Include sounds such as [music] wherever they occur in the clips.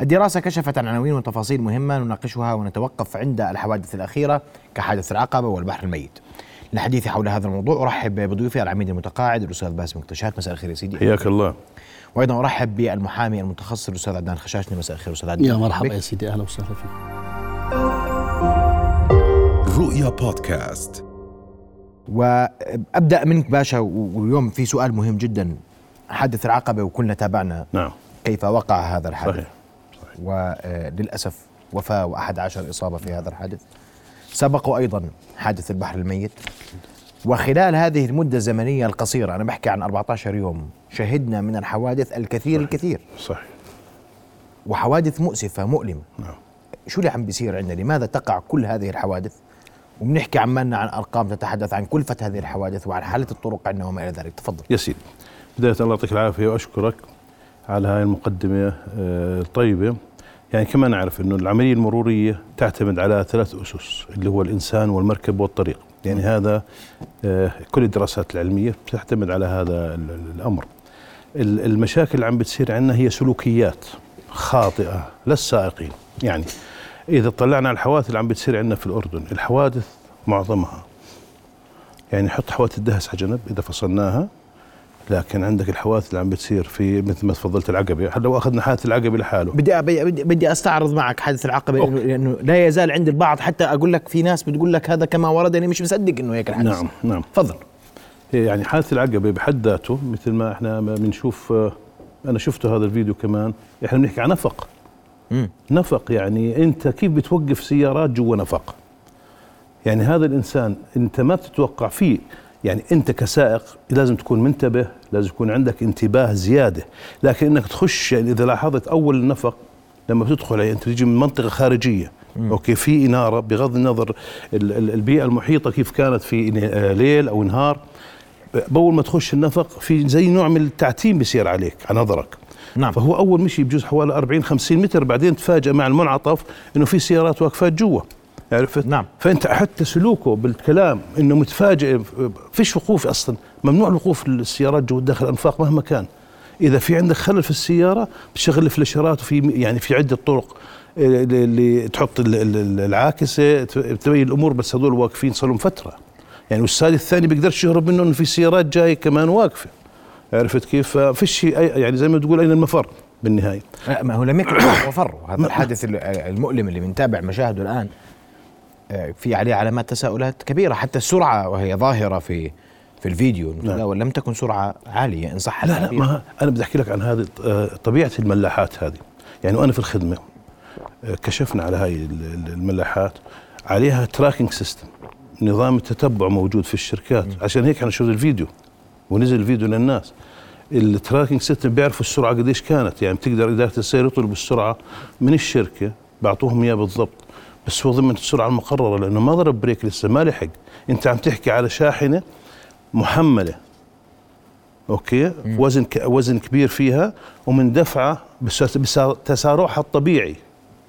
الدراسة كشفت عن عناوين وتفاصيل مهمة نناقشها ونتوقف عند الحوادث الأخيرة كحادث العقبة والبحر الميت. للحديث حول هذا الموضوع أرحب بضيوفي العميد المتقاعد الأستاذ باسم اكتشاف مساء الخير يا سيدي. حياك الله. وأيضا أرحب بالمحامي المتخصص الأستاذ عدنان خشاشني مساء الخير أستاذ عدنان. يا مرحبا يا سيدي. أهلا وسهلا فيك. رؤيا بودكاست. وأبدأ منك باشا واليوم في سؤال مهم جدا. حادث العقبة وكلنا تابعنا. نعم. كيف وقع هذا الحادث؟ صحيح. وللأسف وفاة وأحد عشر إصابة في هذا الحادث. سبقوا أيضا حادث البحر الميت. وخلال هذه المدة الزمنية القصيرة أنا بحكي عن 14 يوم شهدنا من الحوادث الكثير صحيح. الكثير. صحيح. وحوادث مؤسفة مؤلمة. نعم. شو اللي عم بيصير عندنا؟ لماذا تقع كل هذه الحوادث؟ وبنحكي عمالنا عن أرقام تتحدث عن كلفة هذه الحوادث وعن حالة الطرق عندنا وما إلى ذلك. تفضل. يا سيدي بداية الله يعطيك العافية وأشكرك على هاي المقدمة آه، الطيبة. يعني كما نعرف أنه العملية المرورية تعتمد على ثلاث أسس اللي هو الإنسان والمركب والطريق. يعني هذا آه، كل الدراسات العلمية تعتمد على هذا ال- ال- الأمر. ال- المشاكل اللي عم بتصير عندنا هي سلوكيات خاطئة للسائقين. يعني إذا طلعنا على الحوادث اللي عم بتصير عندنا في الأردن الحوادث معظمها. يعني حط حوادث الدهس على جنب إذا فصلناها لكن عندك الحوادث اللي عم بتصير في مثل ما تفضلت العقبة. هلا لو أخذنا حادث العقبة لحاله. بدي بدي بدي أستعرض معك حادث العقبة أوكي. لأنه لا يزال عند البعض. حتى أقول لك في ناس بتقول لك هذا كما ورد أنا مش مصدق إنه هيك الحدث نعم نعم. تفضل. يعني حادث العقبة بحد ذاته مثل ما إحنا بنشوف آه، أنا شفته هذا الفيديو كمان. إحنا بنحكي عن نفق. مم. نفق يعني أنت كيف بتوقف سيارات جوا نفق؟ يعني هذا الإنسان أنت ما بتتوقع فيه يعني أنت كسائق لازم تكون منتبه لازم يكون عندك انتباه زيادة. لكن إنك تخش يعني إذا لاحظت أول النفق لما بتدخل يعني أنت تيجي من منطقة خارجية. أوكي في إنارة بغض النظر ال- ال- البيئة المحيطة كيف كانت في آه، ليل أو نهار بأول ما تخش النفق في زي نوع من التعتيم بيصير عليك على نظرك. نعم. فهو أول مشي بجوز حوالي 40 50 متر بعدين تفاجئ مع المنعطف إنه في سيارات واقفات جوا. عرفت؟ نعم. فأنت حتى سلوكه بالكلام إنه متفاجئ فيش وقوف أصلا ممنوع الوقوف السيارات جوا داخل الأنفاق مهما كان. إذا في عندك خلل في السيارة بتشغل الفلاشرات وفي يعني في عدة طرق اللي اللي تحط ال- ال- العاكسة تبين الأمور بس هذول واقفين صار لهم فترة. يعني والسادس الثاني بيقدرش يهرب منه انه في سيارات جاي كمان واقفة. عرفت كيف؟ فيش شيء أي- يعني زي ما تقول أين المفر بالنهاية. لا، ما هو لم يكن وفر هذا الحادث ال- المؤلم اللي بنتابع مشاهده الآن آه، في عليه علامات تساؤلات كبيرة حتى السرعة وهي ظاهرة في في الفيديو. نعم. لا لم تكن سرعة عالية إن صح لا لا. ما أنا بدي أحكي لك عن هذه طبيعة الملاحات هذه. يعني وأنا في الخدمة آه، كشفنا على هاي ال- ال- الملاحات عليها tracking system نظام التتبع موجود في الشركات. عشان هيك إحنا شفنا الفيديو ونزل الفيديو للناس. ال tracking system بيعرفوا السرعة قديش كانت. يعني بتقدر اداره السير يطلب السرعة من الشركة بعطوهم إياه بالضبط. بس هو ضمن السرعة المقررة لأنه ما ضرب brake لسه ما لحق. أنت عم تحكي على شاحنة محملة. أوكي؟ وزن ك... وزن كبير فيها ومن دفعة بس بس تسارعها الطبيعي.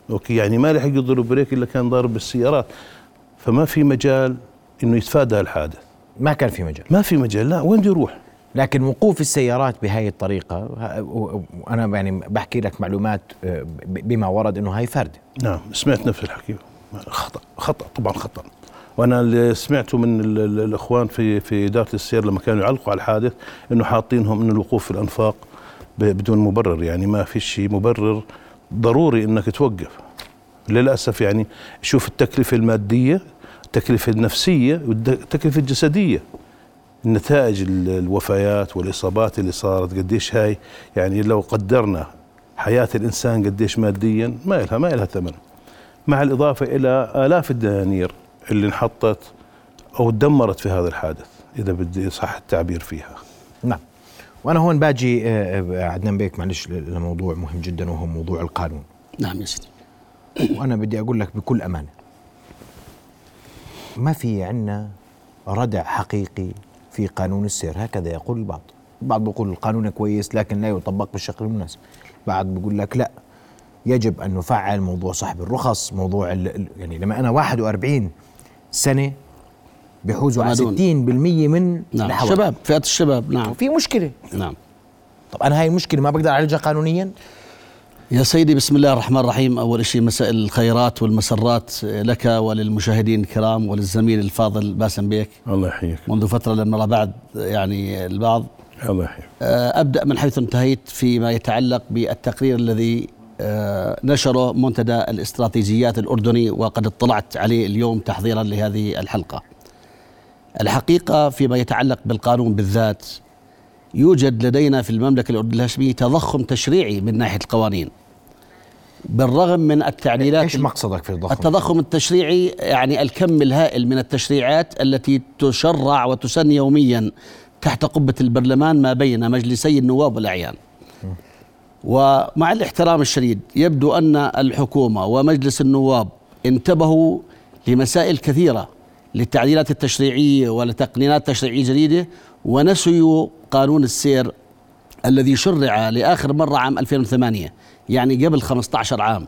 أوكي؟ يعني ما لحق يضرب brake إلا كان ضارب بالسيارات. فما في مجال إنه يتفادى الحادث ما كان في مجال. ما في مجال لا. وين بده يروح؟ لكن وقوف السيارات بهذه ه- و- وأنا يعني بحكي لك معلومات آه، بما ورد إنه هاي فرده نعم سمعت نفس الحكي. خطأ خطأ طبعا خطأ. وأنا اللي سمعته من ال- ال- الإخوان في في إدارة السير لما كانوا يعلقوا على الحادث إنه حاطينهم إنه الوقوف في الأنفاق بدون مبرر. يعني ما في شيء مبرر ضروري إنك توقف. للأسف يعني شوف التكلفة المادية التكلفة النفسية والتكلفة الجسدية. النتائج ال- الوفيات والإصابات اللي صارت قديش هاي يعني لو قدرنا حياة الإنسان قديش ماديا ما لها ما لها ثمن. مع الإضافة إلى آلاف الدنانير اللي انحطت أو تدمرت في هذا الحادث إذا بدي صح التعبير فيها. نعم. وأنا هون باجي آه، آه، عدنان بيك معلش لموضوع مهم جدا وهو موضوع القانون. نعم يا سيدي. [clears throat] وأنا بدي أقول لك بكل أمانة ما في عندنا ردع حقيقي في قانون السير. هكذا يقول البعض. البعض بيقول القانون كويس لكن لا يطبق بالشكل المناسب. بعض بيقول لك لا يجب أن نفعل موضوع سحب الرخص موضوع يعني لما أنا 41 سنة بيحوزوا على 60% وما دون. من نعم. الحوادث. شباب فئة الشباب نعم. وفي مشكلة. نعم. طب أنا هاي المشكلة ما بقدر أعالجها قانونيا؟ يا سيدي بسم الله الرحمن الرحيم. أول شيء مساء الخيرات والمسرات لك وللمشاهدين الكرام وللزميل الفاضل باسم بيك. الله يحييك. منذ فترة لم نرى بعد يعني البعض. الله يحييك. آه، أبدأ من حيث انتهيت فيما يتعلق بالتقرير الذي نشره منتدى الاستراتيجيات الأردني وقد اطلعت عليه اليوم تحضيرا لهذه الحلقة. الحقيقة فيما يتعلق بالقانون بالذات يوجد لدينا في المملكة الأردنية الهاشمية تضخم تشريعي من ناحية القوانين. بالرغم من التعديلات إيش مقصدك في الضخم؟ التضخم التشريعي يعني الكم الهائل من التشريعات التي تشرع وتسن يوميا تحت قبة البرلمان ما بين مجلسي النواب والأعيان. ومع الاحترام الشديد يبدو أن الحكومة ومجلس النواب انتبهوا لمسائل كثيرة للتعديلات التشريعية ولتقنينات تشريعية جديدة ونسيوا قانون السير الذي شرع لآخر مرة عام 2008 يعني قبل 15 عام.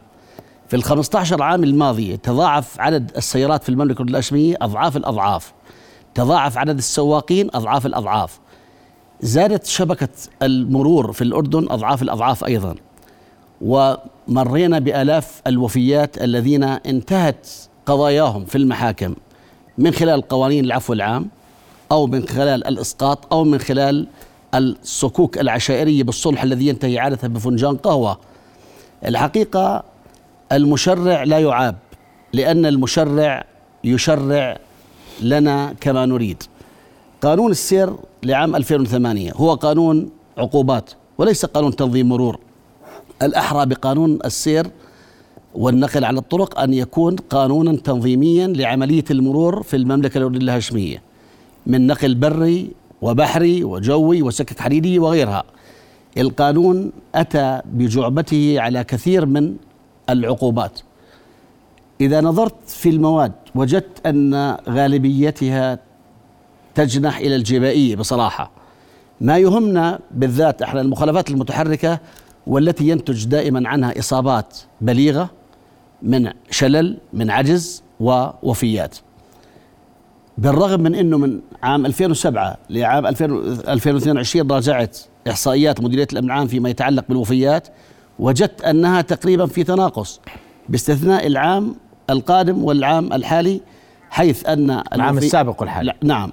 في ال 15 عام الماضية تضاعف عدد السيارات في المملكة الهاشمية أضعاف الأضعاف. تضاعف عدد السواقين أضعاف الأضعاف. زادت شبكة المرور في الأردن أضعاف الأضعاف أيضا. ومرينا بآلاف الوفيات الذين انتهت قضاياهم في المحاكم من خلال قوانين العفو العام أو من خلال الإسقاط أو من خلال الصكوك العشائرية بالصلح الذي ينتهي عادة بفنجان قهوة. الحقيقة المشرع لا يعاب لأن المشرع يشرع لنا كما نريد. قانون السير لعام 2008 هو قانون عقوبات وليس قانون تنظيم مرور. الأحرى بقانون السير والنقل على الطرق أن يكون قانونا تنظيميا لعملية المرور في المملكة الأردنية الهاشمية من نقل بري وبحري وجوي وسكك حديدي وغيرها. القانون أتى بجعبته على كثير من العقوبات. إذا نظرت في المواد وجدت أن غالبيتها تجنح إلى الجبائية بصراحة. ما يهمنا بالذات إحنا المخالفات المتحركة والتي ينتج دائما عنها إصابات بليغة من شلل من عجز ووفيات. بالرغم من إنه من عام 2007 لعام 2022 راجعت إحصائيات مديرية الأمن العام فيما يتعلق بالوفيات وجدت أنها تقريبا في تناقص باستثناء العام القادم والعام الحالي حيث أن العام السابق والحالي. لا نعم.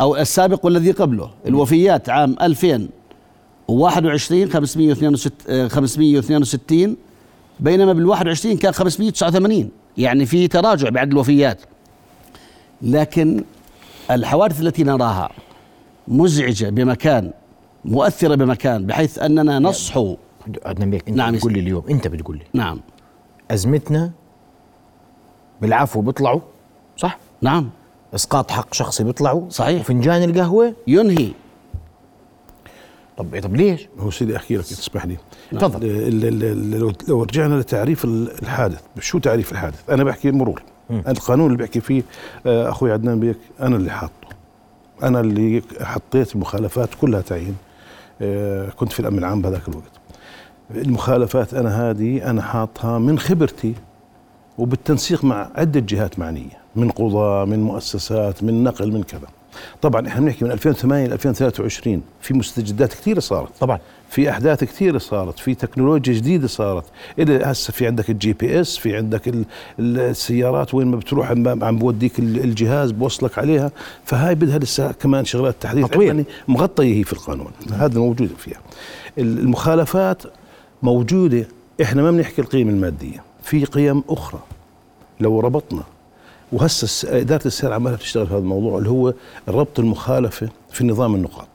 أو السابق والذي قبله. الوفيات عام 2021 562 562 بينما بال 21 كان 589 يعني في تراجع بعد الوفيات. لكن الحوادث التي نراها مزعجة بمكان مؤثرة بمكان بحيث أننا نصحو عدنان بيك أنت نعم نعم بتقول لي. اليوم أنت بتقول لي. نعم. أزمتنا بالعفو بيطلعوا؟ صح؟ نعم. إسقاط حق شخصي بيطلعوا صحيح. وفنجان القهوة؟ ينهي. طب طب ليش؟ هو سيدي احكي لك تسمح لي. تفضل. ال- ال- ال- لو- لو رجعنا لتعريف ال- الحادث شو تعريف الحادث؟ أنا بحكي مرور. القانون اللي بحكي فيه آه، أخوي عدنان بيك أنا اللي حاطه. أنا اللي حطيت المخالفات كلها تعيين. آه، كنت في الأمن العام بهذاك الوقت. المخالفات أنا هذه أنا حاطها من خبرتي وبالتنسيق مع عدة جهات معنية من قضاة من مؤسسات من نقل من كذا. طبعا إحنا بنحكي من 2008 ل 2023 في مستجدات كثيرة صارت. طبعا. في أحداث كثيرة صارت في تكنولوجيا جديدة صارت. إلى هسه في عندك ال GPS في عندك ال- ال- السيارات وين ما بتروح عم بوديك ال- الجهاز بوصلك عليها. فهاي بدها لسه كمان شغلات تحديث تطوير. يعني مغطية هي في القانون. هذا موجود فيها. ال- المخالفات موجودة إحنا ما بنحكي القيمه المادية. في قيم أخرى. لو ربطنا وهسه إدارة السير عمالها تشتغل في هذا الموضوع اللي هو ربط المخالفة في نظام النقاط.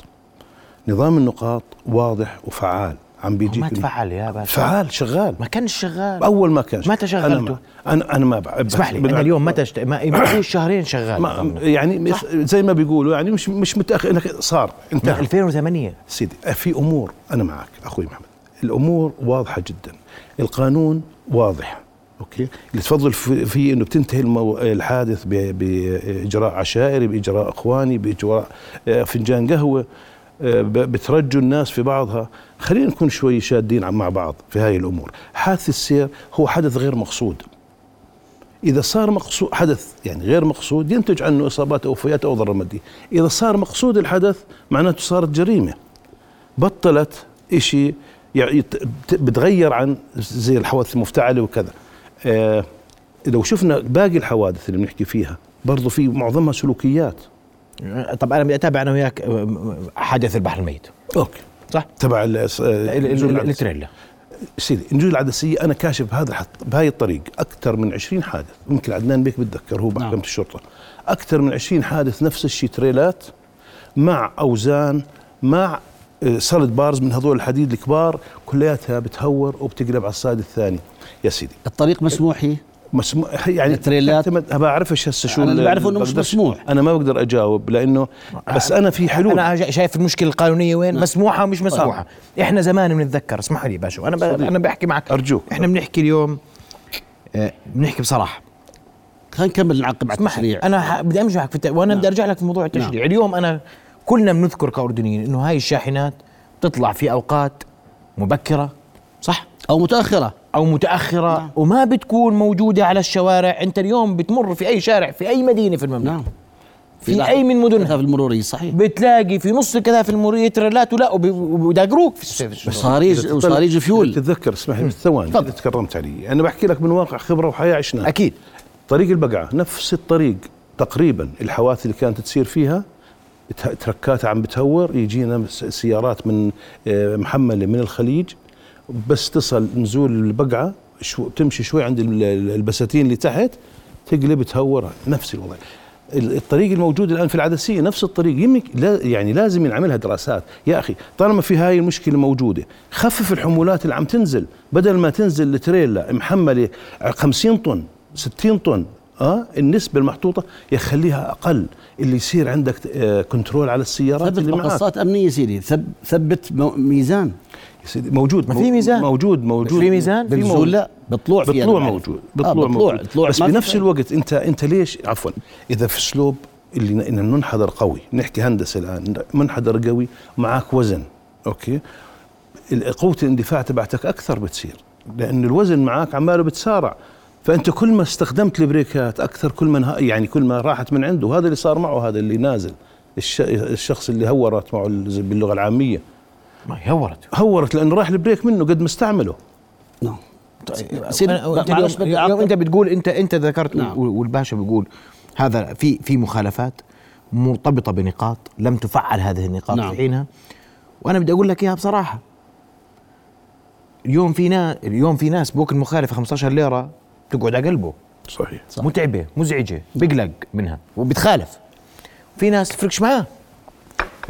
نظام النقاط واضح وفعال عم بيجيك ما تفعل يا باشا. فعال شغال. ما كانش شغال. أول ما كان متى. شغلته؟ أنا ما أنا, أنا ما اسمح لي أنا اليوم متى اشت... ما ما [coughs] شهرين شغال ما يعني مش- زي ما بيقولوا يعني مش مش متأخر إنك صار انتهى. 2008 سيدي في أمور أنا معك أخوي محمد. الأمور واضحة جدا. القانون واضح. أوكي. اللي تفضل في- فيه إنه بتنتهي المو... الحادث ب... بإجراء عشائري بإجراء إخواني بإجراء آه، فنجان قهوة آه، بترجوا الناس في بعضها. خلينا نكون شوي شادين مع بعض في هاي الأمور. حادث السير هو حدث غير مقصود. إذا صار مقصود حدث يعني غير مقصود ينتج عنه إصابات أو وفيات أو ضرر مادي. إذا صار مقصود الحدث معناته صارت جريمة. بطلت إشي يعني بتغير عن زي الحوادث المفتعلة وكذا. لو شفنا باقي الحوادث اللي بنحكي فيها برضو في معظمها سلوكيات طب أنا بدي أتابع أنا وياك آه، حادث البحر الميت أوكي صح؟ تبع. التريلا سيدي النزول العدسيه أنا كاشف بهذا الحط بهاي الطريق أكثر من 20 حادث ممكن عدنان بيك بتذكر هو محكمه نعم. الشرطة أكثر من 20 حادث نفس الشيء تريلات مع أوزان مع آه، سوليد بارز من هذول الحديد الكبار كلياتها بتهور وبتقلب على الصعيد الثاني. يا سيدي. الطريق مسموحي مسموح يعني التريلات؟ تعتمد- بعرفش هسه شو ال- بعرفه إنه مش مسموح. أنا ما بقدر أجاوب لأنه بس أنا في حلول. أنا شايف المشكلة القانونية وين؟ مسموحة ومش مسموحة. إحنا زمان بنتذكر اسمح لي باشا أنا ب... أنا بحكي معك. أرجوك. إحنا بنحكي اليوم آه، بنحكي بصراحة. خلينا نكمل نعقب على التشريع أنا بدي امشي معك في الت... وأنا بدي أرجع لك في موضوع التشريع. نعم. اليوم أنا كلنا بنذكر كاردنيين إنه هاي الشاحنات تطلع في أوقات مبكرة صح؟ أو متأخرة. أو متأخرة نعم. وما بتكون موجودة على الشوارع. أنت اليوم بتمر في أي شارع في أي مدينة في المملكة؟ نعم. في أي من مدنها؟ في المرورية صحيح. بتلاقي في نص كذا في المرورية تريلات ولا وب- وبيداقروك في. وصاريج وصاريج فيول. تتذكر اسمح لي ثواني تفضل. إذا تكرمت علي. أنا بحكي لك من واقع خبرة وحياة عشناها. أكيد. طريق البقعة نفس الطريق تقريبا الحوادث اللي كانت تصير فيها تركات عم بتهور يجينا سيارات من آه، محملة من الخليج بس تصل نزول البقعة شو تمشي شوي عند ال- ال- البساتين اللي تحت تقلب تهور. نفس الوضع. ال- الطريق الموجود الآن في العدسية نفس الطريق. يمك لا يعني لازم ينعملها دراسات. يا أخي طالما في هاي المشكلة موجودة خفف الحمولات اللي عم تنزل. بدل ما تنزل التريلا محملة 50 طن 60 طن آه النسبة المحطوطة يخليها أقل. اللي يصير عندك آه كنترول على السيارات ثبت اللي معك مقصات أمنية سيدي. ثب ثبت ميزان. سيدي موجود ما في ميزان. موجود موجود. في ميزان؟ في بالنزول لا بطلوع فيها بطلوع. موجود آه، بطلوع. بطلوع موجود. طلوع بس في بنفس. الوقت أنت أنت ليش عفوا إذا في أسلوب اللي المنحدر قوي. نحكي هندسة الآن. منحدر قوي معك وزن. أوكي؟ قوة الاندفاع تبعتك أكثر بتصير. لأن الوزن معك عماله بتسارع. فأنت كل ما استخدمت ال brakes أكثر كل ما يعني كل ما راحت من عنده. وهذا اللي صار معه هذا اللي نازل. الش- الشخص اللي هورت معه باللغة العامية. ما هورت؟ هورت لأنه راح ال brake منه قد ما استعمله نعم. طيب، أنت معلش بتقول انت أنت ذكرت نعم. وال- والباشا بيقول هذا في في مخالفات مرتبطة بنقاط لم تفعل هذه النقاط نعم. في حينها. وأنا بدي أقول لك إياها بصراحة. اليوم في ناس اليوم في ناس بوك المخالفه 15 ليرة تقعد على قلبه. صحيح. صح. متعبة مزعجة بيقلق منها. وبتخالف. في ناس تفرقش معاه.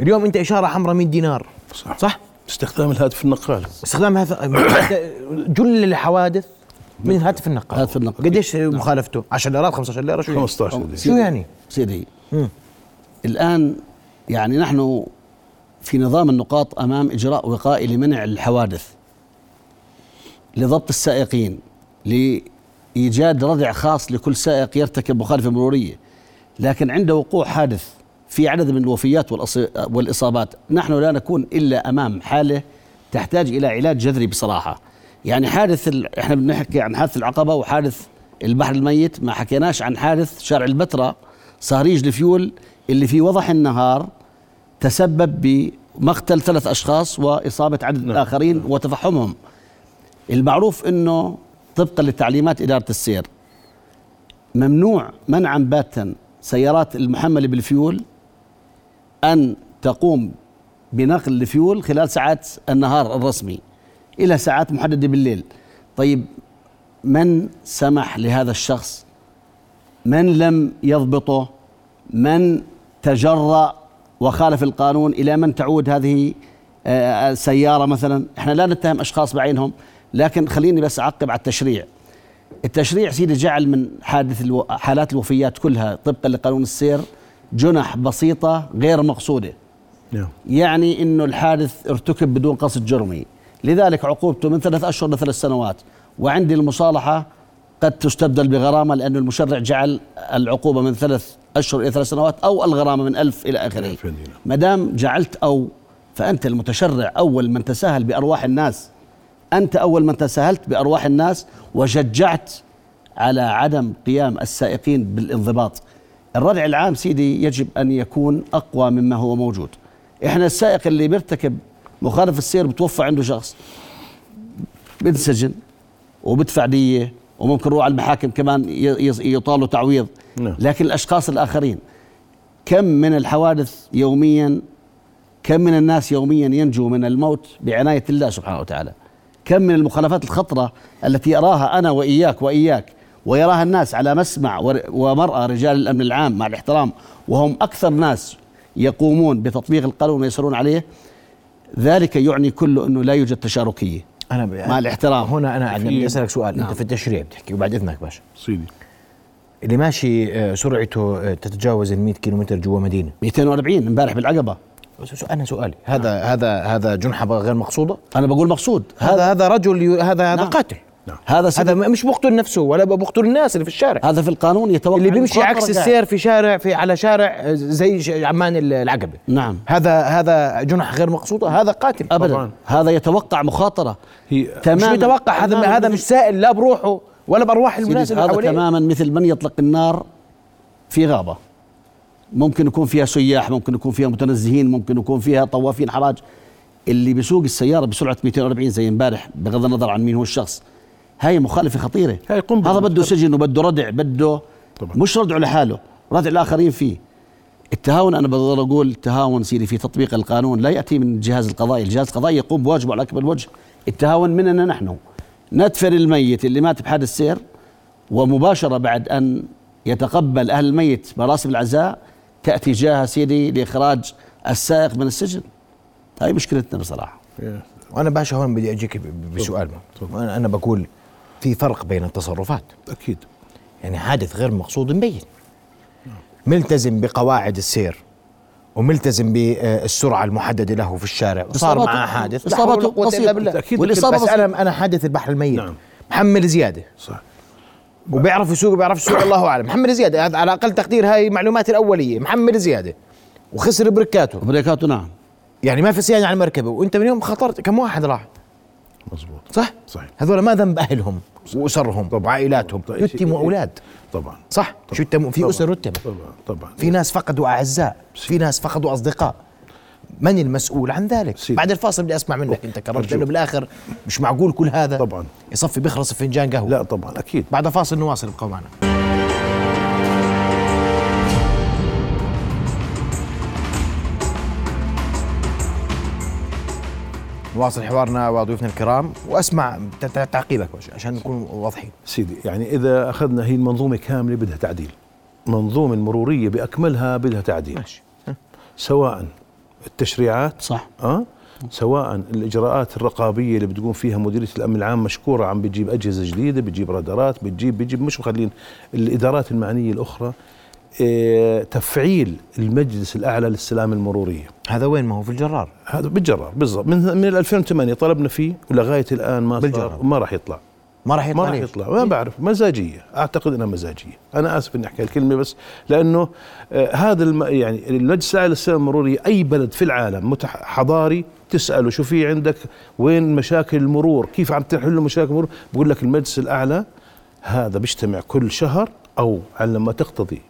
اليوم أنت إشارة حمراء 100 دينار. صح. صح؟ استخدام الهاتف النقال. استخدام هذا [coughs] جل الحوادث من هاتف النقال. هاتف النقال. قديش مخالفته؟ 10 ليرات 15 ليره شو يعني؟ 15 دقيقة. شو يعني؟ سيدي. الآن يعني نحن في نظام النقاط أمام إجراء وقائي لمنع الحوادث. لضبط السائقين لايجاد ردع خاص لكل سائق يرتكب مخالفة مرورية. لكن عند وقوع حادث في عدد من الوفيات والإصابات. نحن لا نكون إلا أمام حالة تحتاج إلى علاج جذري بصراحة. يعني حادث ال... إحنا بنحكي عن حادث العقبة وحادث البحر الميت. ما حكيناش عن حادث شارع البتراء صهريج الفيول اللي في وضح النهار تسبب بمقتل ثلاث أشخاص وإصابة عدد نعم. آخرين وتفحمهم المعروف إنه طبقا لتعليمات إدارة السير. ممنوع منعا باتا سيارات المحمله بالفيول أن تقوم بنقل الفيول خلال ساعات النهار الرسمي إلى ساعات محددة بالليل. طيب من سمح لهذا الشخص؟ من لم يضبطه؟ من تجرأ وخالف القانون إلى من تعود هذه آه، السياره مثلا؟ إحنا لا نتهم أشخاص بعينهم. لكن خليني بس أعقب على التشريع. التشريع سيدي جعل من حادث ألو... حالات الوفيات كلها طبقا لقانون السير جنح بسيطة غير مقصودة. نعم. يعني إنه الحادث ارتكب بدون قصد جرمي. لذلك عقوبته من ثلاث أشهر لثلاث سنوات. وعندي المصالحة قد تستبدل بغرامة لأنه المشرع جعل العقوبة من ثلاث أشهر إلى ثلاث سنوات أو الغرامة من ألف إلى آخره. ألف دينار. ما دام جعلت أو فأنت المتشرع أول من تساهل بأرواح الناس. أنت أول من تساهلت بأرواح الناس وشجعت على عدم قيام السائقين بالانضباط. الردع العام سيدي يجب أن يكون أقوى مما هو موجود. إحنا السائق اللي بيرتكب مخالف السير بتوفى عنده شخص بنسجن وبدفع دية وممكن يروح على المحاكم كمان يطالوا تعويض. نعم. لكن الأشخاص الآخرين كم من الحوادث يوميا كم من الناس يوميا ينجو من الموت بعناية الله سبحانه وتعالى؟ كم من المخالفات الخطرة التي أراها أنا وإياك وإياك ويراها الناس على مسمع ور- ومرأى رجال الأمن العام مع الاحترام وهم أكثر ناس يقومون بتطبيق القانون ويسيرون عليه ذلك يعني كله أنه لا يوجد تشاركية أنا ب... مع الاحترام. هنا أنا عندي بدي أسألك سؤال نعم. أنت في التشريع بتحكي وبعد إذنك باشا. سيدي. اللي ماشي آه، سرعته آه، تتجاوز ال 100 كيلومتر جوا مدينة. 240 امبارح بالعقبة. أنا سؤالي. هذا هذا هذا جنحة غير مقصودة؟ أنا بقول مقصود. هذا هذا رجل ي... هذا هذا نعم. قاتل. هذا سبب هذا م- مش بقتل نفسه ولا بقتل الناس اللي في الشارع. هذا في القانون يتوقع اللي بيمشي عكس. السير في شارع في على شارع زي عمان ال- العقبة. نعم. هذا هذا جنح غير مقصودة هذا قاتل. ابدا. طبعاً. هذا يتوقع مخاطرة. هي مش تماما. يتوقع هذا هذا مش سائل لا بروحه ولا بأرواح الناس اللي هذا تماما مثل من يطلق النار في غابة. ممكن يكون فيها سياح ممكن يكون فيها متنزهين ممكن يكون فيها طوافين حراج اللي بيسوق السيارة بسرعة 240 زي امبارح بغض النظر عن مين هو الشخص هاي مخالفة خطيرة هاي قنبلة. هذا بده سجن وبده ردع بده طبعاً. مش ردعه لحاله ردع الاخرين فيه التهاون أنا بقدر أقول التهاون سيدي في تطبيق القانون لا يأتي من الجهاز القضائي، الجهاز القضائي يقوم بواجبه على اكمل وجه. التهاون مننا نحن ندفن الميت اللي مات بحادث سير ومباشرة بعد أن يتقبل أهل الميت مراسم العزاء تأتي جاهة سيدي لإخراج السائق من السجن. هاي مشكلتنا بصراحة. وأنا باشا هون بدي ب- بسؤال أنا أنا بقول في فرق بين التصرفات أكيد يعني حادث غير مقصود مبين ملتزم بقواعد السير وملتزم بالسرعه المحددة له في الشارع وصار معه حادث بالله. أكيد. والإصابة بس. أنا أنا حادث البحر الميت نعم. محمل زيادة صح وبيعرف يسوق بيعرف يسوق الله أعلم. محمل زيادة هذا على أقل تقدير هاي معلوماتي الأولية. محمل زيادة وخسر بركاته بريكاته نعم. يعني ما في صيانة على المركبه وأنت من يوم خطرت كم واحد راح؟ مزبوط صح؟ صحيح. هذول ما ذنب أهلهم وأسرهم وعائلاتهم. طبعاً. يتموا أولاد؟ طبعا. صح؟ شو يتموا؟ في أسر يتموا طبعا. طبعا. في ناس فقدوا أعزاء. في ناس فقدوا أصدقاء. من المسؤول عن ذلك؟ سيدي. بعد الفاصل بدي أسمع منك أنت كرمت أرجوك. لأنه بالآخر مش معقول كل هذا طبعاً. يصفي بيخلص فنجان قهوة. لا طبعا أكيد. بعد فاصل نواصل ابقوا معنا. نواصل حوارنا وضيوفنا الكرام وأسمع تعقيبك عشان نكون واضحين. سيدي يعني إذا أخذنا هي المنظومة كاملة بدها تعديل منظومة المرورية بأكملها بدها تعديل. ماشي. سواء التشريعات صح. آه؟ سواء الإجراءات الرقابية اللي بتقوم فيها مديرية الأمن العام مشكورة عم بتجيب أجهزة جديدة بتجيب رادارات بتجيب بتجيب مش مخلين الإدارات المعنية الأخرى إيه تفعيل المجلس الأعلى للسلامه المرورية. هذا وين؟ ما هو في الجرار. هذا بالجرار بالضبط. من من 2008 طلبنا فيه ولغاية الآن ما بالجرار. صار وما راح يطلع. ما راح يطلع ما راح؟ يطلع. ما بعرف مزاجية. أعتقد إنها مزاجية. أنا آسف إني أحكي الكلمة بس لأنه آه هذا الم يعني المجلس الأعلى للسلامه المرورية أي بلد في العالم متح حضاري تسأله شو في عندك وين مشاكل المرور كيف عم تحلوا مشاكل المرور بقول لك المجلس الأعلى هذا بيجتمع كل شهر أو على لما تقتضي.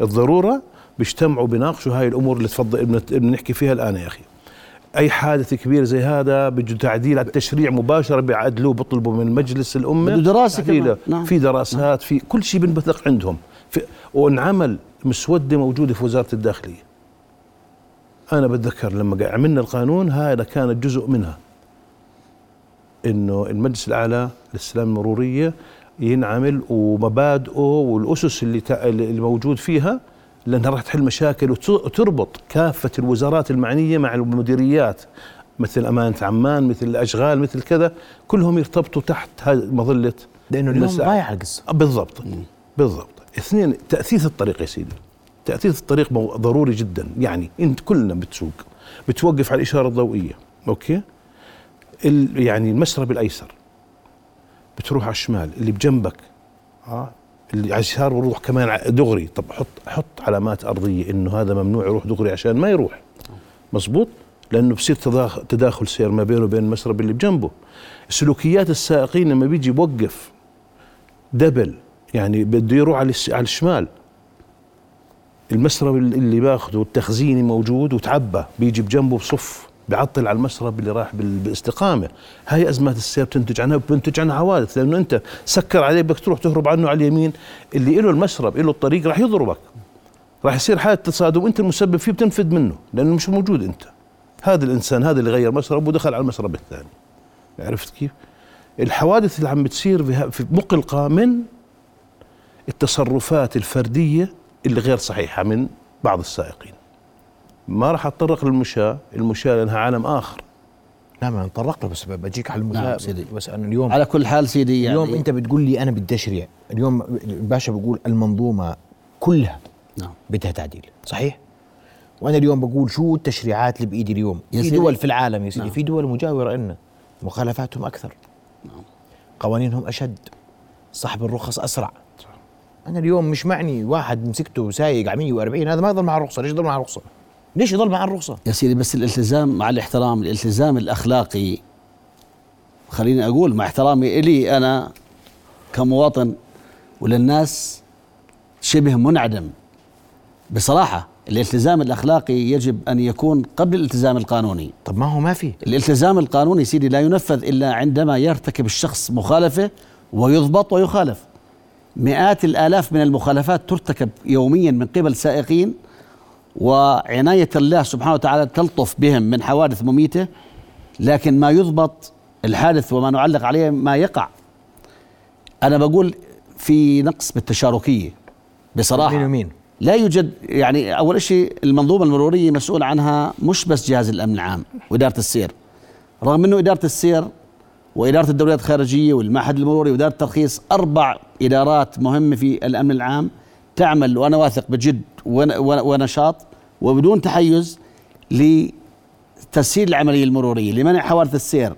الضرورة بيجتمعوا بيناقشوا هاي الأمور اللي تفضل بنحكي فيها الآن يا أخي. أي حادث كبير زي هذا بده تعديل على التشريع مباشرة بيعدلوه بيطلبوا من مجلس الأمة. بده دراسة في كمان. نعم. في دراسات في كل شيء بنبثق عندهم. وانعمل مسودة موجودة في وزارة الداخلية. أنا بتذكر لما عملنا القانون هذا كانت جزء منها. إنه المجلس الأعلى للسلام المرورية ينعمل ومبادئه والأسس اللي تع- اللي موجود فيها لأنها راح تحل مشاكل وت- وتربط كافة الوزارات المعنية مع المديريات مثل أمانة عمان مثل الأشغال مثل كذا كلهم يرتبطوا تحت هذه مظلة لأنه اليوم. ضايع القصة بالضبط بالضبط. اثنين تأثيث الطريق يا سيدي. تأثيث الطريق ضروري جدا. يعني إنت كلنا بتسوق بتوقف على الإشارة الضوئية أوكي؟ ال يعني المسرب الأيسر بتروح على الشمال اللي بجنبك آه. اللي على اليسار كمان دغري. طب حط حط علامات أرضية إنه هذا ممنوع يروح دغري عشان ما يروح. مزبوط لأنه بصير تداخل, سير ما بينه وبين المسرب اللي بجنبه. سلوكيات السائقين لما بيجي بوقف دبل يعني بده يروح على الشمال. المسرب اللي باخذه التخزيني موجود وتعبى بيجي بجنبه بصف. بيعطل على المشرب اللي بال- بالاستقامه هاي أزمات السير بتنتج عنها بتنتج عنها حوادث لأنه أنت سكر عليه بدك تروح تهرب عنه على اليمين اللي له المشرب له الطريق راح يضربك. راح يصير حالة تصادم وانت المسبب فيه بتنفذ منه لأنه مش موجود أنت. هذا الإنسان هذا اللي غير مشرب ودخل على المشرب الثاني. عرفت كيف؟ الحوادث اللي عم بتصير في مقلقة من التصرفات الفردية اللي غير صحيحة من بعض السائقين. ما راح أتطرق للمشاة المشاة لأنها عالم آخر. نعم أنا تطرقت له بس بجيك على المسا... نعم، سيدي. بس انه اليوم على كل حال سيدي يعني اليوم أنت بتقول لي أنا بدي اشريع اليوم الباشا بقول المنظومة كلها نعم. بدها تعديل صحيح؟ وأنا اليوم بقول شو التشريعات اللي بإيدي اليوم؟ يا في. دول في العالم يا سيدي نعم. في دول مجاورة لنا مخالفاتهم أكثر. قوانينهم أشد. صاحب الرخص أسرع. أنا اليوم مش معني واحد مسكته سايق على 140 هذا ما يضل مع الرخصه ليش يضل مع الرخصه ليش يضل مع الرخصة؟ يا سيدي بس الالتزام مع الاحترام الالتزام الأخلاقي. خليني أقول مع احترامي إلي أنا كمواطن وللناس شبه منعدم. بصراحة الالتزام الأخلاقي يجب أن يكون قبل الالتزام القانوني. طب ما هو ما في. الالتزام القانوني سيدي لا ينفذ إلا عندما يرتكب الشخص مخالفة ويضبط ويخالف. مئات الآلاف من المخالفات ترتكب يوميا من قبل سائقين وعناية الله سبحانه وتعالى تلطف بهم من حوادث مميتة لكن ما يضبط الحادث وما نعلق عليه ما يقع. أنا بقول في نقص بالتشاركية بصراحة. مين ومين؟ لا يوجد يعني أول شيء المنظومة المرورية مسؤول عنها مش بس جهاز الأمن العام وإدارة السير. رغم إنه إدارة السير وإدارة الدوريات الخارجية والمعهد المروري وإدارة الترخيص أربع إدارات مهمة في الأمن العام تعمل وأنا واثق بجد ون- ون- ونشاط وبدون تحيز لتسهيل العملية المرورية لمنع حوادث السير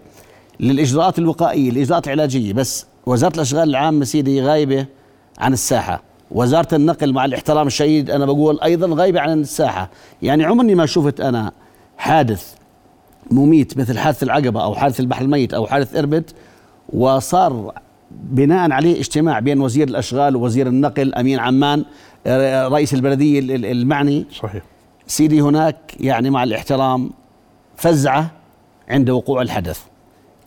للإجراءات الوقائية الاجراءات العلاجيه بس وزارة الأشغال العامة سيدي غايبة عن الساحة. وزارة النقل مع الاحترام الشديد أنا بقول أيضا غايبة عن الساحة. يعني عمري ما شفت أنا حادث مميت مثل حادث العقبة أو حادث البحر الميت أو حادث إربد وصار بناء عليه اجتماع بين وزير الأشغال ووزير النقل أمين عمان آه، رئيس البلدية ال- ال- المعني. صحيح. سيدي هناك يعني مع الاحترام فزعة عند وقوع الحدث.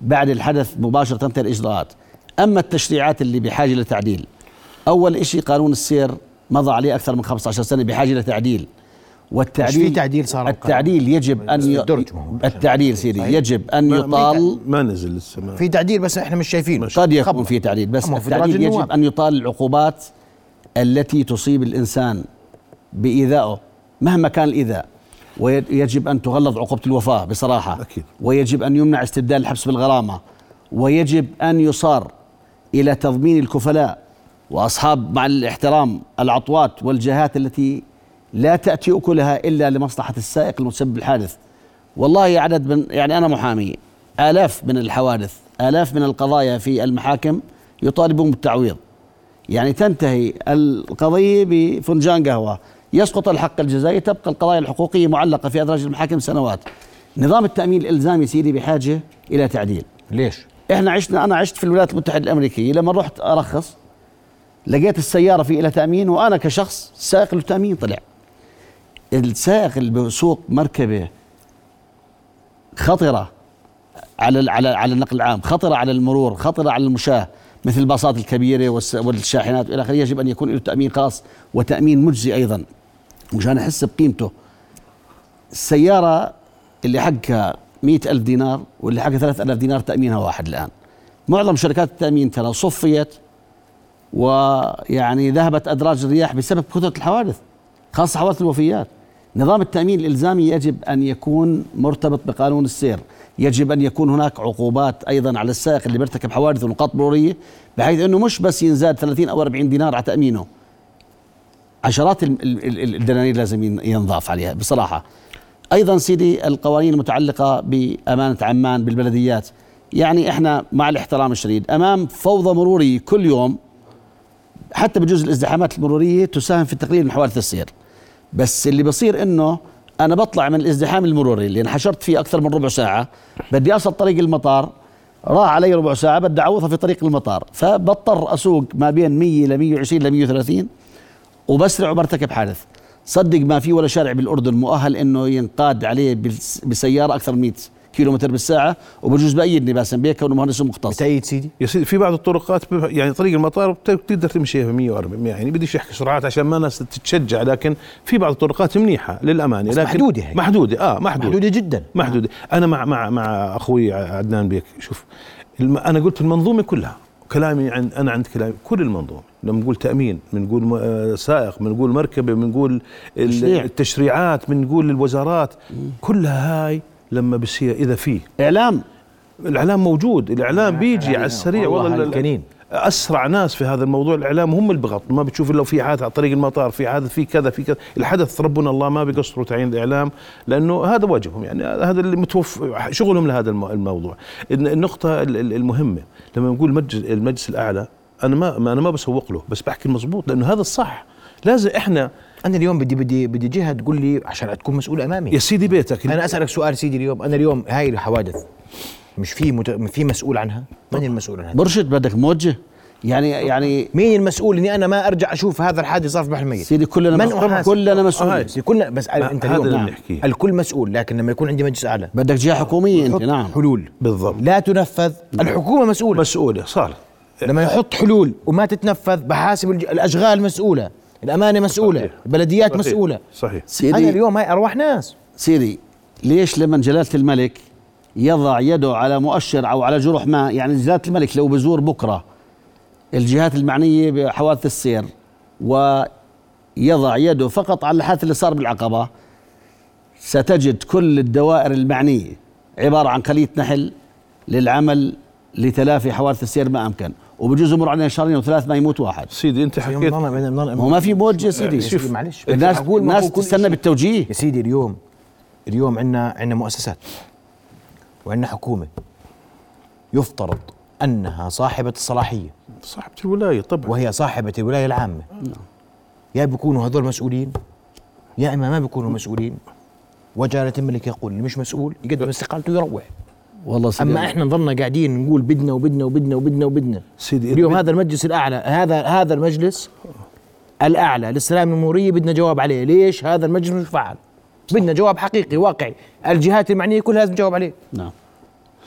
بعد الحدث مباشرة تنتهي الإجراءات. أما التشريعات اللي بحاجة لتعديل أول شيء قانون السير مضى عليه أكثر من 15 سنة بحاجة لتعديل. والتعديل في تعديل صار التعديل يجب أن ي... التعديل سيدي. يجب أن يطال ما نزل لسه ما في تعديل بس إحنا مش شايفينه قد يكون. في تعديل بس التعديل. يجب أن يطال العقوبات التي تصيب الإنسان بإيذائه مهما كان الإيذاء ويجب أن تغلظ عقوبة الوفاة بصراحة أكيد. ويجب أن يمنع استبدال الحبس بالغرامة ويجب أن يصار إلى تضمين الكفلاء وأصحاب مع الاحترام العطوات والجهات التي لا تأتي أكلها إلا لمصلحة السائق المسبب الحادث والله عدد من يعني أنا محامي آلاف من الحوادث آلاف من القضايا في المحاكم يطالبون بالتعويض. يعني تنتهي القضية بفنجان قهوة. يسقط الحق الجزائي تبقى القضايا الحقوقية معلقة في أدراج المحاكم سنوات. نظام التأمين الإلزامي سيدي بحاجة إلى تعديل. ليش؟ إحنا عشنا أنا عشت في الولايات المتحدة الأمريكية. لما رحت أرخص لقيت السيارة في لها تأمين وأنا كشخص سائق له تامين طلع. السائق اللي بسوق مركبة خطرة على على على النقل العام خطرة على المرور خطرة على المشاة مثل الباصات الكبيرة والشاحنات وإلى آخره يجب أن يكون له تأمين خاص وتأمين مجزي أيضا مشان احس بقيمته. السيارة اللي حقها مئة ألف دينار واللي حقها ثلاثة ألاف دينار تأمينها واحد الآن. معظم شركات التأمين ترى صفيت ويعني ذهبت أدراج الرياح بسبب كثرة الحوادث خاصة حوادث الوفيات. نظام التأمين الإلزامي يجب أن يكون مرتبط بقانون السير. يجب أن يكون هناك عقوبات أيضا على السائق اللي بيرتكب حوادث ونقاط مرورية بحيث أنه مش بس ينزاد 30 أو 40 دينار على تأمينه. عشرات ال- ال- ال- الدنانير لازم ين- ينضاف عليها بصراحة. أيضا سيدي القوانين المتعلقة بأمانة عمان بالبلديات. يعني إحنا مع الاحترام الشديد أمام فوضى مرورية كل يوم حتى بجزء الازدحامات المرورية تساهم في تقليل من حوادث السير. بس اللي بصير إنه أنا بطلع من الازدحام المروري اللي انحشرت فيه أكثر من ربع ساعة بدي اصل طريق المطار راح علي ربع ساعة بدي أعوضها في طريق المطار فبضطر أسوق ما بين 100 ل 120 ل 130 وبسرع وبرتكب حادث. صدق ما في ولا شارع بالأردن مؤهل إنه ينقاد عليه بسيارة أكثر من 100 كيلو متر بالساعة وبجوز بايدني باسم بيه كونه مهندس مختص. بتأيد سيدي. يا سيدي في بعض الطرقات يعني طريق المطار بت- بتقدر تمشيها ب 140 يعني بديش احكي سرعات عشان ما الناس تتشجع لكن في بعض الطرقات منيحة للأمانة بس لكن محدودة هي. محدودة آه محدودة. محدودة جدا. محدودة. أنا مع مع مع أخوي عدنان بيك شوف الم أنا قلت المنظومة كلها كلامي عن أنا عند كلامي كل المنظومة لما نقول تأمين بنقول آه، سائق بنقول مركبة بنقول ال- تشريع. التشريعات بنقول الوزارات كلها هاي لما بصير إذا في. إعلام. الإعلام موجود. الإعلام بيجي على السريع. والله والله ال- الكنين. أسرع ناس في هذا الموضوع. الإعلام هم اللي بغط ما بتشوف لو في حادث على طريق المطار في حادث في كذا في كذا. الحدث ربنا الله ما بيقصروا تعيين الإعلام لأنه هذا واجبهم. يعني هذا اللي متوف شغلهم لهذا الم- الموضوع. الن- النقطة ال- ال- المهمة لما نقول مجلس المجلس الأعلى أنا ما ما- أنا ما بسوق له بس بحكي المضبوط لأنه هذا الصح. لازم إحنا أنا اليوم بدي بدي بدي جهة تقول لي عشان تكون مسؤول أمامي. يا سيدي بيتك. أنا أسألك سؤال سيدي اليوم. أنا اليوم هاي الحوادث مش في مت... في مسؤول عنها؟ من المسؤول عنها؟ برشد بدك موجه؟ يعني يعني مين المسؤول إني أنا ما أرجع أشوف هذا الحادث صار في بحر الميت؟ سيدي كلنا من مسؤول؟ كلنا مسؤول. هاي. سيدي كلنا بس أنت اليوم اللي نعم. الكل مسؤول لكن لما يكون عندي مجلس أعلى. بدك جهة حكومية أنت نعم. حلول. بالضبط. لا تنفذ. الحكومة مسؤولة. مسؤولة صار. لما يحط حلول وما تتنفذ بحاسب الج- الأشغال مسؤولة. الأمانة مسؤولة صحيح. البلديات صحيح. مسؤولة صحيح أنا سيدي اليوم هاي أرواح ناس سيدي ليش لما جلالة الملك يضع يده على مؤشر أو على جروح ما يعني جلالة الملك لو بزور بكرة الجهات المعنية بحوادث السير ويضع يده فقط على الحادث اللي صار بالعقبة ستجد كل الدوائر المعنية عبارة عن خلية نحل للعمل لتلافي حوادث السير ما أمكن. وبجوز يمر علينا شهرين وثلاث ما يموت واحد. سيدي أنت حكيت ما هو ما في موجه يا سيدي. شوف معلش الناس الناس تستنى. بالتوجيه. يا سيدي اليوم اليوم عندنا عندنا مؤسسات. وعندنا حكومة. يفترض أنها صاحبة الصلاحية. صاحبة الولاية طبعا. وهي صاحبة الولاية العامة. يا بيكونوا هذول مسؤولين يا إما ما بيكونوا مسؤولين. وجلاله الملك يقول اللي مش مسؤول يقدم استقالته ويروح والله سيدي أما إحنا نضلنا قاعدين نقول بدنا وبدنا وبدنا وبدنا وبدنا. سيدي اليوم هذا المجلس الأعلى هذا هذا المجلس الأعلى للسلام الجمهوريه بدنا جواب عليه. ليش هذا المجلس مش فعال؟ بدنا جواب حقيقي واقعي. الجهات المعنية كلها لازم تجاوب عليه. نعم.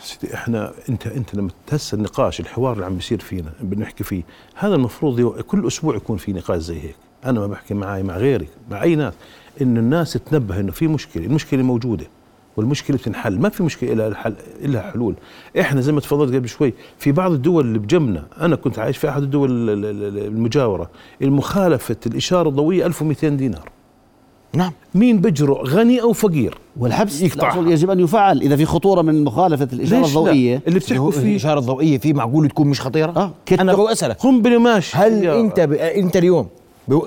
سيدي إحنا إنت إنت لما تهس النقاش الحوار اللي عم بيصير فينا بنحكي فيه هذا المفروض يو- كل أسبوع يكون في نقاش زي هيك. أنا ما بحكي معي مع غيري مع أي ناس. انه الناس تنبه إنه في مشكلة المشكلة موجودة. والمشكلة بتنحل ما في مشكلة الا الحل الا حلول. إحنا زي ما تفضلت قبل شوي في بعض الدول اللي بجنبنا أنا كنت عايش في أحد الدول ال- ال- ال- المجاورة المخالفة الإشارة الضوئية 1200 دينار. نعم. مين بجرؤ غني أو فقير؟ والحبس يجب أن يفعل. إذا في خطورة من مخالفة الإشارة ليش لا؟ الضوئية. اللي بتحكوا فيه. الإشارة الضوئية في معقول تكون مش خطيرة؟ آه أنا بقول أسألك. قنبله ماشي هل أنت ب... أنت اليوم ب...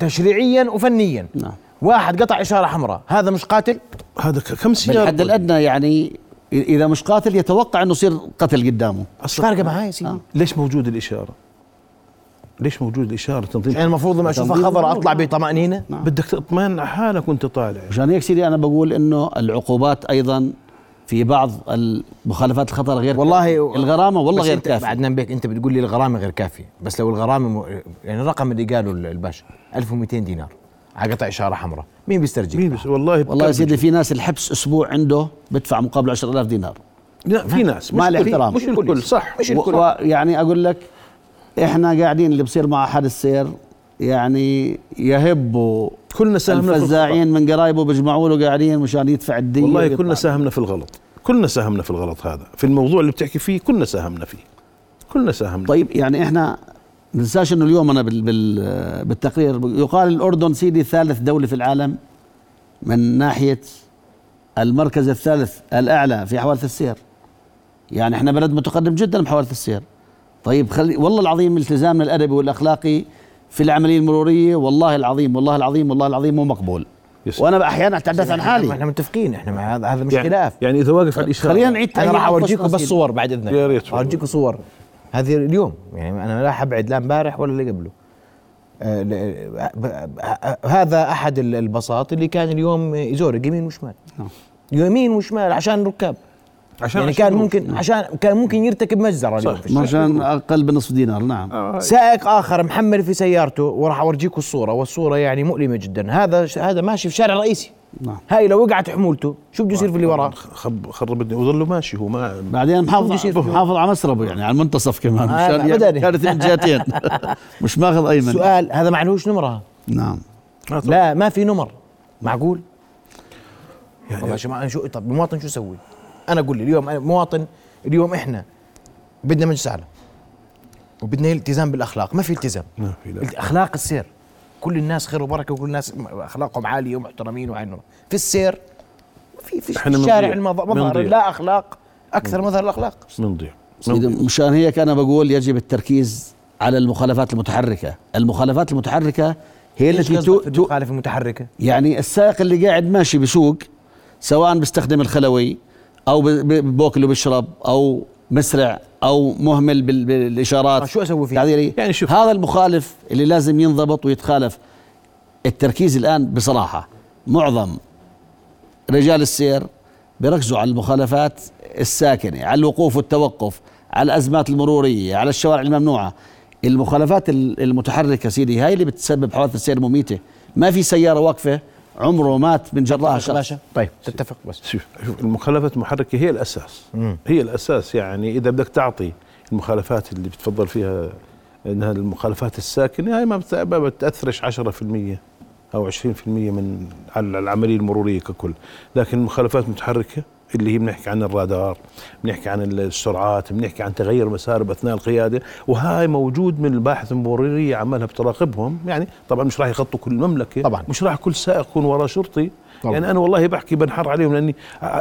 تشريعيا وفنيا نعم. واحد قطع إشارة حمراء هذا مش قاتل هذا كم سيارة بالحد الأدنى يعني إذا مش قاتل يتوقع إنه يصير قتل قدامه أصلا فارقة معاي يا سيدي آه. ليش موجود الإشارة؟ ليش موجود الإشارة تنظيم يعني المفروض لما اشوفها خضر. أطلع بطمأنينة نعم. بدك تطمئن على حالك وأنت طالع مشان هيك سيدي أنا بقول إنه العقوبات أيضا في بعض المخالفات الخطر غير والله كافية. الغرامة والله غير كافية بعدنا بيك أنت بتقول لي الغرامة غير كافية بس لو الغرامة م... يعني الرقم اللي قاله الباشا 1200 دينار على قطع إشارة حمراء. مين بيسترجع مين بس والله والله يا سيدي في ناس الحبس أسبوع عنده بدفع مقابل 10000 دينار. لا في ناس. مع مش الكل الاحترام. مش الكل صح. مش و- الكل. ويعني أقول لك إحنا قاعدين اللي بصير مع أحد السير يعني يهبوا كلنا ساهمنا في الفزاعين من قرايبه بيجمعوا له قاعدين مشان يدفع الدين والله. كلنا ساهمنا في الغلط. كلنا ساهمنا في الغلط هذا. في الموضوع اللي بتحكي فيه كلنا ساهمنا فيه. كلنا ساهمنا. طيب يعني إحنا ننساش إنه اليوم أنا بال بال بالتقرير يقال الأردن سيدي ثالث دولة في العالم من ناحية المركز الثالث الأعلى في حوادث السير. يعني إحنا بلد متقدم جدا بحوادث السير. طيب خلي والله العظيم التزامنا الأدبي والأخلاقي في العملية المرورية والله العظيم والله العظيم والله العظيم مو مقبول. وأنا أحيانا أتحدث عن حالي. إحنا متفقين إحنا مع هذا هذا مش يعني, خلاف. يعني إذا واقف على الإشارة. خلينا نعيد أنا راح أورجيكم بس. صور بعد إذنك. يا ريت. أورجيكم صور. هذه اليوم. يعني أنا لا حبعد لا امبارح ولا اللي قبله. آه، ب- ب- هذا أحد البساط اللي كان اليوم يزورق يمين وشمال. نعم. يمين وشمال عشان الركاب عشان يعني عشان كان. ممكن عشان كان ممكن يرتكب مجزره اليوم في. عشان أقل بنصف دينار نعم. سائق آخر محمل في سيارته وراح أورجيكم الصورة والصورة يعني مؤلمة جدا. هذا هذا ماشي في شارع رئيسي. نعم. هاي لو وقعت حمولته شو بده يصير في اللي وراه؟ خب خرب الدنيا. وظله ماشي هو ما بعدين محافظ. محافظ على مسربه يعني على المنتصف كمان. آه، مشان يعني. كانت من جهتين مش ماخذ ايمن سؤال هذا معلوش نمرة؟ نعم. لا ما في نمر. معقول؟ يعني والله شو ما شو طب المواطن شو يسوي؟ أنا أقول لي اليوم أنا مواطن اليوم إحنا بدنا مجلس أعلى وبدنا التزام بالأخلاق. ما في التزام. ما في لا. اخلاق السير. كل الناس خير وبركة وكل الناس أخلاقهم عالية ومحترمين وعينهم في السير في في الشارع بنضيع. المظ- مظهر بنضيع. لا أخلاق أكثر مظهر الأخلاق. بنضيع مشان هيك أنا بقول يجب التركيز على المخالفات المتحركة. المخالفات المتحركة هي التي تو المخالفة المتحركة؟ يعني السائق اللي قاعد ماشي بسوق سواء بيستخدم الخلوي أو بوكل وبيشرب أو مسرع أو مهمل بال- بالإشارات شو أسوي فيه؟ تعذيري يعني شوف. هذا المخالف اللي لازم ينضبط ويتخالف التركيز الآن بصراحة معظم رجال السير بيركزوا على المخالفات الساكنة على الوقوف والتوقف على الأزمات المرورية على الشوارع الممنوعة المخالفات ال- المتحركة سيدي هاي اللي بتسبب حوادث السير مميتة ما في سيارة واقفة عمره مات من جراها شخص. طيب. تتفق بس. شوف شوف المخالفات المحركه هي الأساس. هي الأساس يعني إذا بدك تعطي المخالفات اللي بتفضل فيها إنها المخالفات الساكنة هاي ما بت- ما بتأثرش 10% أو 20% من على العملية المرورية ككل. لكن المخالفات المتحركه اللي هي بنحكي عن الرادار بنحكي عن السرعات بنحكي عن تغير مسار أثناء القيادة وهاي موجود من الباحث المروريه عمالها بتراقبهم يعني طبعا مش راح يغطوا كل المملكه طبعاً. مش راح كل سائق يكون وراه شرطي طبعاً. يعني أنا والله بحكي بنحر عليهم لأني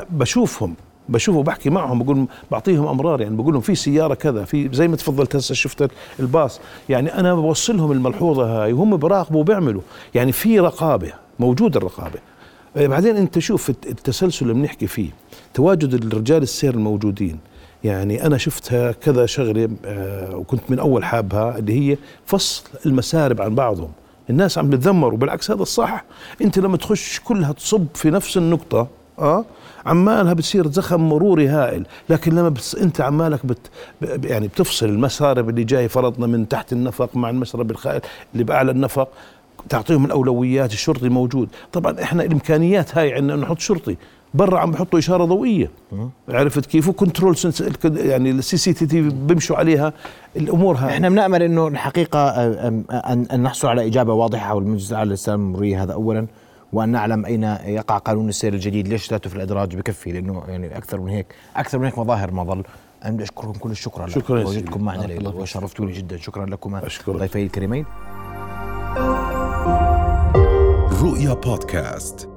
بشوفهم بشوف وبحكي معهم بقول بعطيهم أمرار يعني بقول لهم في سيارة كذا في زي ما تفضلت هسه شفت الباص يعني أنا بوصلهم الملحوظة هاي وهم براقبوا وبيعملوا يعني في رقابة موجود الرقابة بعدين أنت شوف الت- التسلسل اللي بنحكي فيه تواجد الرجال السير الموجودين. يعني أنا شفتها كذا شغلة آه، وكنت من أول حابها اللي هي فصل المسارب عن بعضهم. الناس عم بتذمروا بالعكس هذا الصح. أنت لما تخش كلها تصب في نفس النقطة آه عمالها بتصير زخم مروري هائل. لكن لما بس أنت عمالك بت يعني بتفصل المسارب اللي جاي فرضنا من تحت النفق مع المسرب الخائل اللي بأعلى النفق تعطيهم الأولويات الشرطي موجود. طبعا إحنا الإمكانيات هاي عندنا نحط شرطي. برا عم بحطوا إشارة ضوئية. عرفت كيف؟ وكنترول سنس يعني السي سي تي في بيمشوا عليها. الأمور هاي. إحنا بنأمل إنه الحقيقة ان أن نحصل على إجابة واضحة حول المجلس الاعلى للسلام المروريه هذا اولا وأن نعلم أين يقع قانون السير الجديد. ليش ثلاثة في الإدراج بكفي؟ لأنه يعني أكثر من هيك أكثر من هيك مظاهر ما ظل. أنا بدي أشكركم كل الشكر على شكراً وجودكم. معنا ليلى فيك. وشرفتوني جدا. شكرا أشكرك. ضيفي الكريمين. رؤيا بودكاست.